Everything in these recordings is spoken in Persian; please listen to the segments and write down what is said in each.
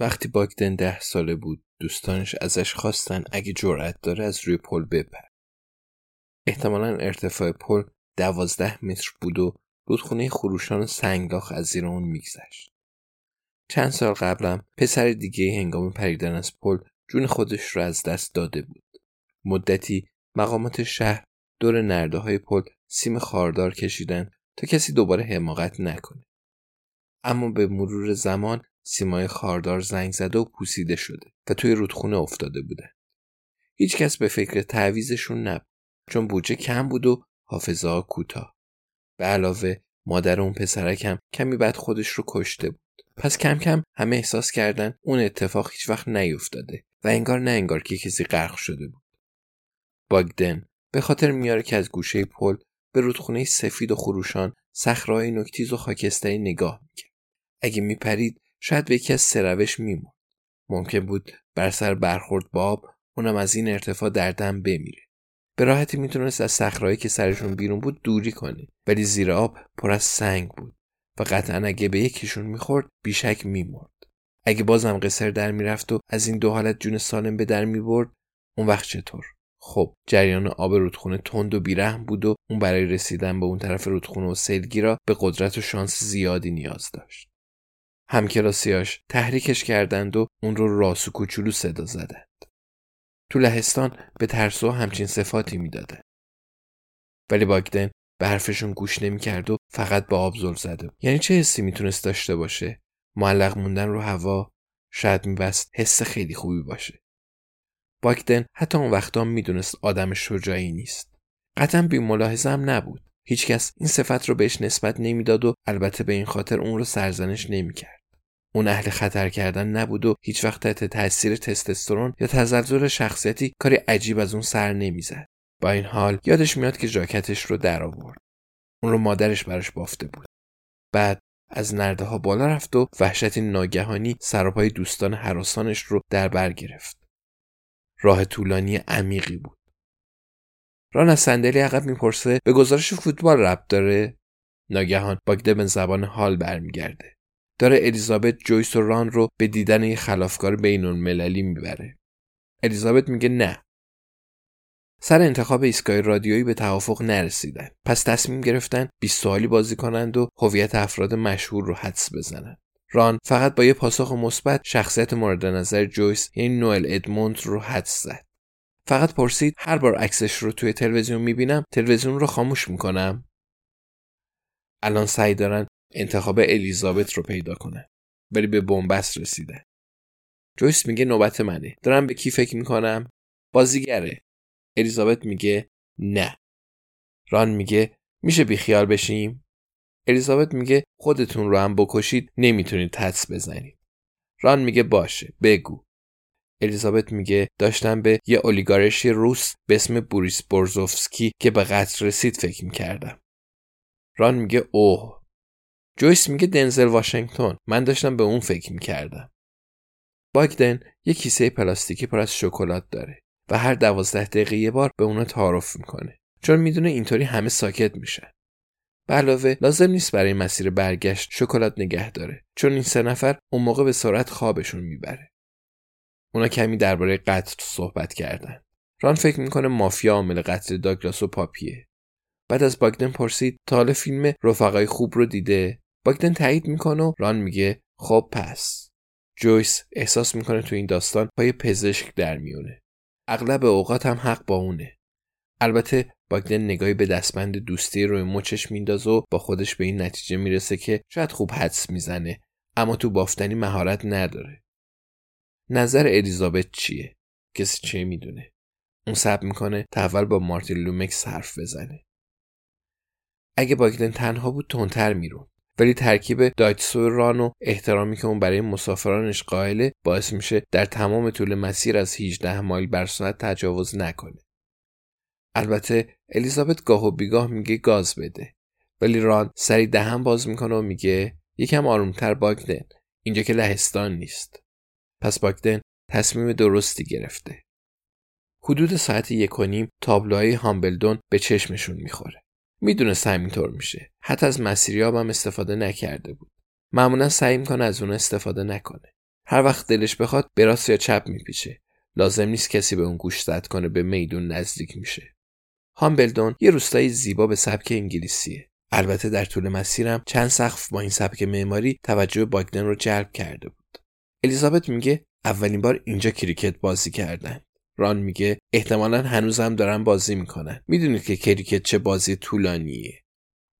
وقتی باگدن ده ساله بود دوستانش ازش خواستن اگه جرأت داره از روی پل بپر. احتمالا ارتفاع پل دوازده متر بود و رودخونه خروشان سنگلاخ از زیر اون میگذشت. چند سال قبلم پسر دیگه هنگام پریدن از پل جون خودش رو از دست داده بود. مدتی مقامات شهر دور نرده های پل سیم خاردار کشیدن تا کسی دوباره حماقت نکنه. اما به مرور زمان سیمای خاردار زنگ زده و پوسیده شده و توی رودخونه افتاده بوده. هیچکس به فکر تعویزشون نبود چون بودجه کم بود و حافظه کوتاه. به علاوه مادر اون پسرکم کمی بعد خودش رو کشته بود. پس کم کم همه احساس کردن اون اتفاق هیچ وقت نیفتاده و انگار نه انگار که کسی غرق شده بود. باگدن به خاطر میاره که از گوشه پل به رودخونه سفید و خروشان صخره‌های نکتیز و خاکستری نگاه می‌کرد. اگه میپرید شاید به یکی از سروش میمون. ممکن بود بر سر برخورد با آب اونم از این ارتفاع در دم بمیره. به راحتی می‌تونست از صخرهایی که سرشون بیرون بود دوری کنه ولی زیر آب پر از سنگ بود و قطعا اگه به یکیشون می‌خورد بیشک میمرد اگه بازم قصر در می‌رفت و از این دو حالت جون سالم به در می‌برد اون وقت چطور خب جریان آب رودخونه تند و بیرحم بود و اون برای رسیدن به اون طرف رودخونه و سیلگیرا به قدرت و شانس زیادی نیاز داشت همکلاسیاش تحریکش کردند و اون رو راس و کوچولو صدا زدند. تو لهستان به ترسو همچین صفاتی می‌داده. ولی باگدن به حرفشون گوش نمی‌کرد و فقط به آب زل زده یعنی چه حسی می‌تونست داشته باشه؟ معلق موندن رو هوا شاید میبست حس خیلی خوبی باشه. باگدن حتی اون وقتا می‌دونست آدم شجاعی نیست. قطعا بی ملاحظه هم نبود. هیچکس این صفت رو بهش نسبت نمی‌داد و البته به این خاطر اون رو سرزنش نمی‌کرد. اون اهل خطر کردن نبود و هیچ وقت تحت تاثیر تستوسترون یا تزلزل شخصیتی کاری عجیب از اون سر نمی‌زد. با این حال یادش میاد که جاکتش رو در آورد. اون رو مادرش براش بافته بود. بعد از نرده ها بالا رفت و وحشتی ناگهانی سراپای دوستان حراسانش رو در بر گرفت. راه طولانی عمیقی بود. ران از صندلی عقب می‌پرسه به گزارش فوتبال ربط داره؟ ناگهان باگده زبان حال برمیگرده. داره الیزابت جویس و ران رو به دیدن یه خلافکار بین المللی می‌بره. الیزابت میگه نه. سر انتخاب ایستگاه رادیویی به توافق نرسیدن. پس تصمیم گرفتن 20 سوالی بازی کنند و هویت افراد مشهور رو حدس بزنند. ران فقط با یه پاسخ مثبت شخصیت مورد نظر جویس یعنی نوئل ادموند رو حدس زد. فقط پرسید هر بار عکسش رو توی تلویزیون می‌بینم تلویزیون رو خاموش می‌کنم. الان سعی دارن انتخاب الیزابت رو پیدا کنه. ولی به بنبست رسیده. جویس میگه نوبت منه. دارم به کی فکر می‌کنم؟ بازیگره. الیزابت میگه نه. ران میگه میشه بیخیال بشیم؟ الیزابت میگه خودتون رو هم بکشید نمی‌تونید تدس بزنید. ران میگه باشه بگو. الیزابت میگه داشتم به یه اولیگارشی روس به اسم بوریس بورزوفسکی که به قتل رسید فکر می‌کردم. ران میگه اوه. جویس میگه دنزل واشنگتن. من داشتم به اون فکر می‌کردم. باگدن یه کیسه پلاستیکی پر از شکلات داره و هر دوازده دقیقه یه بار به اونا تعارف می‌کنه. چون می‌دونه اینطوری همه ساکت میشن. به علاوه لازم نیست برای مسیر برگشت شکلات نگه داره چون این سه نفر اون موقع به سرعت خوابشون می‌بره. اونا کمی درباره قتل صحبت کردن. ران فکر می‌کنه مافیا عامل قتل داگلاس و پاپیه. بعد از باگدن پرسید تا فیلم رفقای خوب رو دیده؟ باگدن تایید می‌کنه و ران میگه. خب پس. جویس احساس می‌کنه تو این داستان پای پزشک در میونه اغلب اوقات هم حق با اونه. البته باگدن نگاهی به دستبند دوستی روی مچش میندازه و با خودش به این نتیجه می‌رسه که شاید خوب حدس می‌زنه اما تو بافتنی مهارت نداره. نظر الیزابت چیه؟ کسی چه می‌دونه؟ اون صبر می‌کنه تا اول با مارتین لومکس حرف بزنه. اگه باگدن تنها بود تندتر میرون ولی ترکیب دایتسو ران و احترامی که اون برای مسافرانش قائله باعث میشه در تمام طول مسیر از 18 مایل بر ساعت تجاوز نکنه. البته الیزابت گاه و بیگاه میگه گاز بده ولی ران سری دهن باز می‌کنه و میگه یکم آرومتر باگدن اینجا که لهستان نیست. پس باگدن تصمیم درستی گرفته. حدود ساعت یک و نیم تابلوهای هامبلدون به چشمشون می‌خوره. می‌دونست همینطور میشه. حتی از مسیریاب هم استفاده نکرده بود. معمولا سعی می‌کنه از اون استفاده نکنه. هر وقت دلش بخواد به راست یا چپ میپیچه. لازم نیست کسی به اون گوش زد کنه به میدون نزدیک میشه. هامبلدون یه روستایی زیبا به سبک انگلیسیه. البته در طول مسیرم چند سقف با این سبک معماری توجه باگدن رو جلب کرده بود. الیزابت میگه اولین بار اینجا کریکت بازی کردن. ران میگه احتمالا هنوزم دارن بازی می‌کنن می‌دونید که کریکت چه بازی طولانیه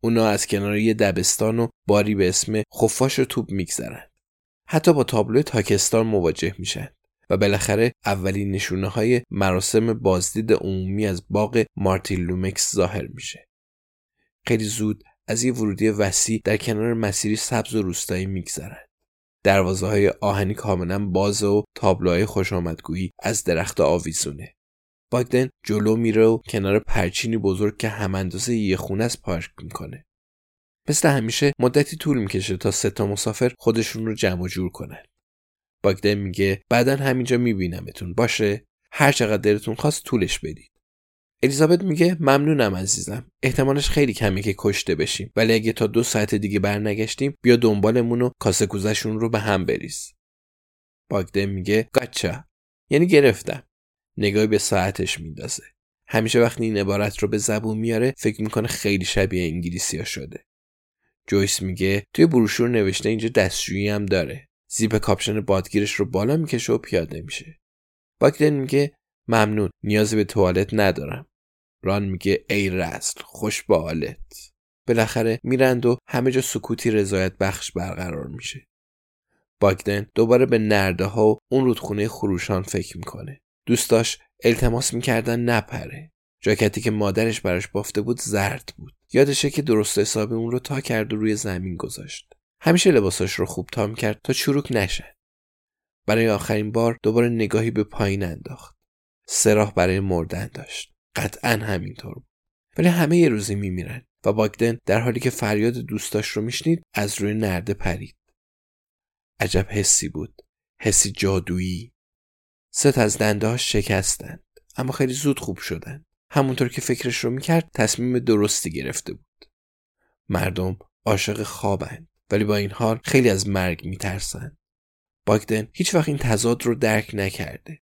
اونا از کنار یه دبستان و باری به اسم خفاش و توپ میگذرن حتی با تابلو تاکستان مواجه میشن و بالاخره اولین نشونه های مراسم بازدید عمومی از باغ مارتین لومکس ظاهر میشه. خیلی زود از یه ورودی وسیع در کنار مسیری سبز و روستایی میگذرند. دروازه های آهنی کاملا باز و تابلوهای خوش آمدگویی از درخت آویزونه. باگدن جلو میره و کنار پرچینی بزرگ که هم اندازه یه خونه از پارک می‌کنه. مثل همیشه مدتی طول می‌کشه تا سه تا مسافر خودشون رو جمع جور کنن. باگدن میگه بعدا همینجا میبینمتون باشه هر چقدر دلتون خواست طولش بدید الیزابت میگه ممنونم عزیزم. احتمالش خیلی کمه که کشته بشیم. ولی اگه تا دو ساعت دیگه برنگشتیم بیا دنبالمون و کاسه رو به هم بریز. باگدن میگه گاچا. یعنی گرفتم. نگاهی به ساعتش میندازه. همیشه وقتی این عبارت رو به زبون میاره فکر می‌کنه خیلی شبیه انگلیسی ها شده. جویس میگه توی بروشور نوشته اینجا دستشویی هم داره. زیپ کاپشن بادگیرش رو بالا می‌کشه و پیاده میشه. باکدن میگه ممنون نیازی به توالت ندارم. ران میگه ای رسل خوش با حالت. بالاخره میرند و همه جا سکوتی رضایت بخش برقرار میشه. باگدن دوباره به نرده ها و اون رودخونه خروشان فکر می‌کنه. دوست داشت التماس می‌کردن نپره. جاکتی که مادرش براش بافته بود زرد بود. یادشه که درست حسابی اون رو تا کرد و روی زمین گذاشت. همیشه لباساش رو خوب تام کرد تا چروک نشه. برای آخرین بار دوباره نگاهی به پایین انداخت. سراح برای مردن داشت. قطعا همینطور بود. ولی همه یه روزی میمیرن و باگدن در حالی که فریاد دوستاش رو میشنید از روی نرده پرید. عجب حسی بود. حسی جادویی. ست از دنده شکستند اما خیلی زود خوب شدن. همونطور که فکرش رو می‌کرد تصمیم درستی گرفته بود. مردم عاشق خوابند. ولی با این حال خیلی از مرگ میترسن. باگدن هیچ وقت این تضاد رو درک نکرده.